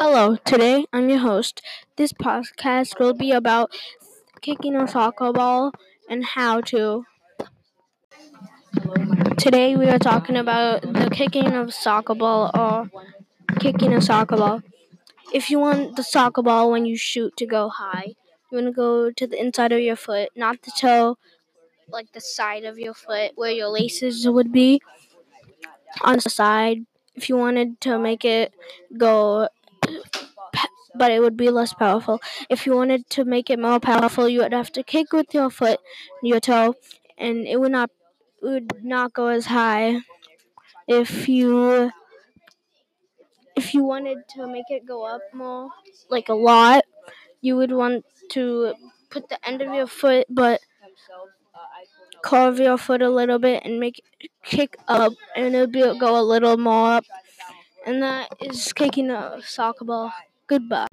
Hello, today I'm your host. This podcast will be about kicking a soccer ball and how to. Today we are talking about the kicking of soccer ball or kicking a soccer ball. If you want the soccer ball when you shoot to go high, you want to go to the inside of your foot, not the toe, like the side of your foot where your laces would be on the side. If you wanted to make it go but it would be less powerful. If you wanted to make it more powerful, you would have to kick with your foot, your toe, and it would not it would not go as high. If you if you wanted to make it go up more, like a lot, you would want to put the end of your foot, but carve your foot a little bit and make it kick up, and it would go a little more up. And that is kicking a soccer ball. Goodbye.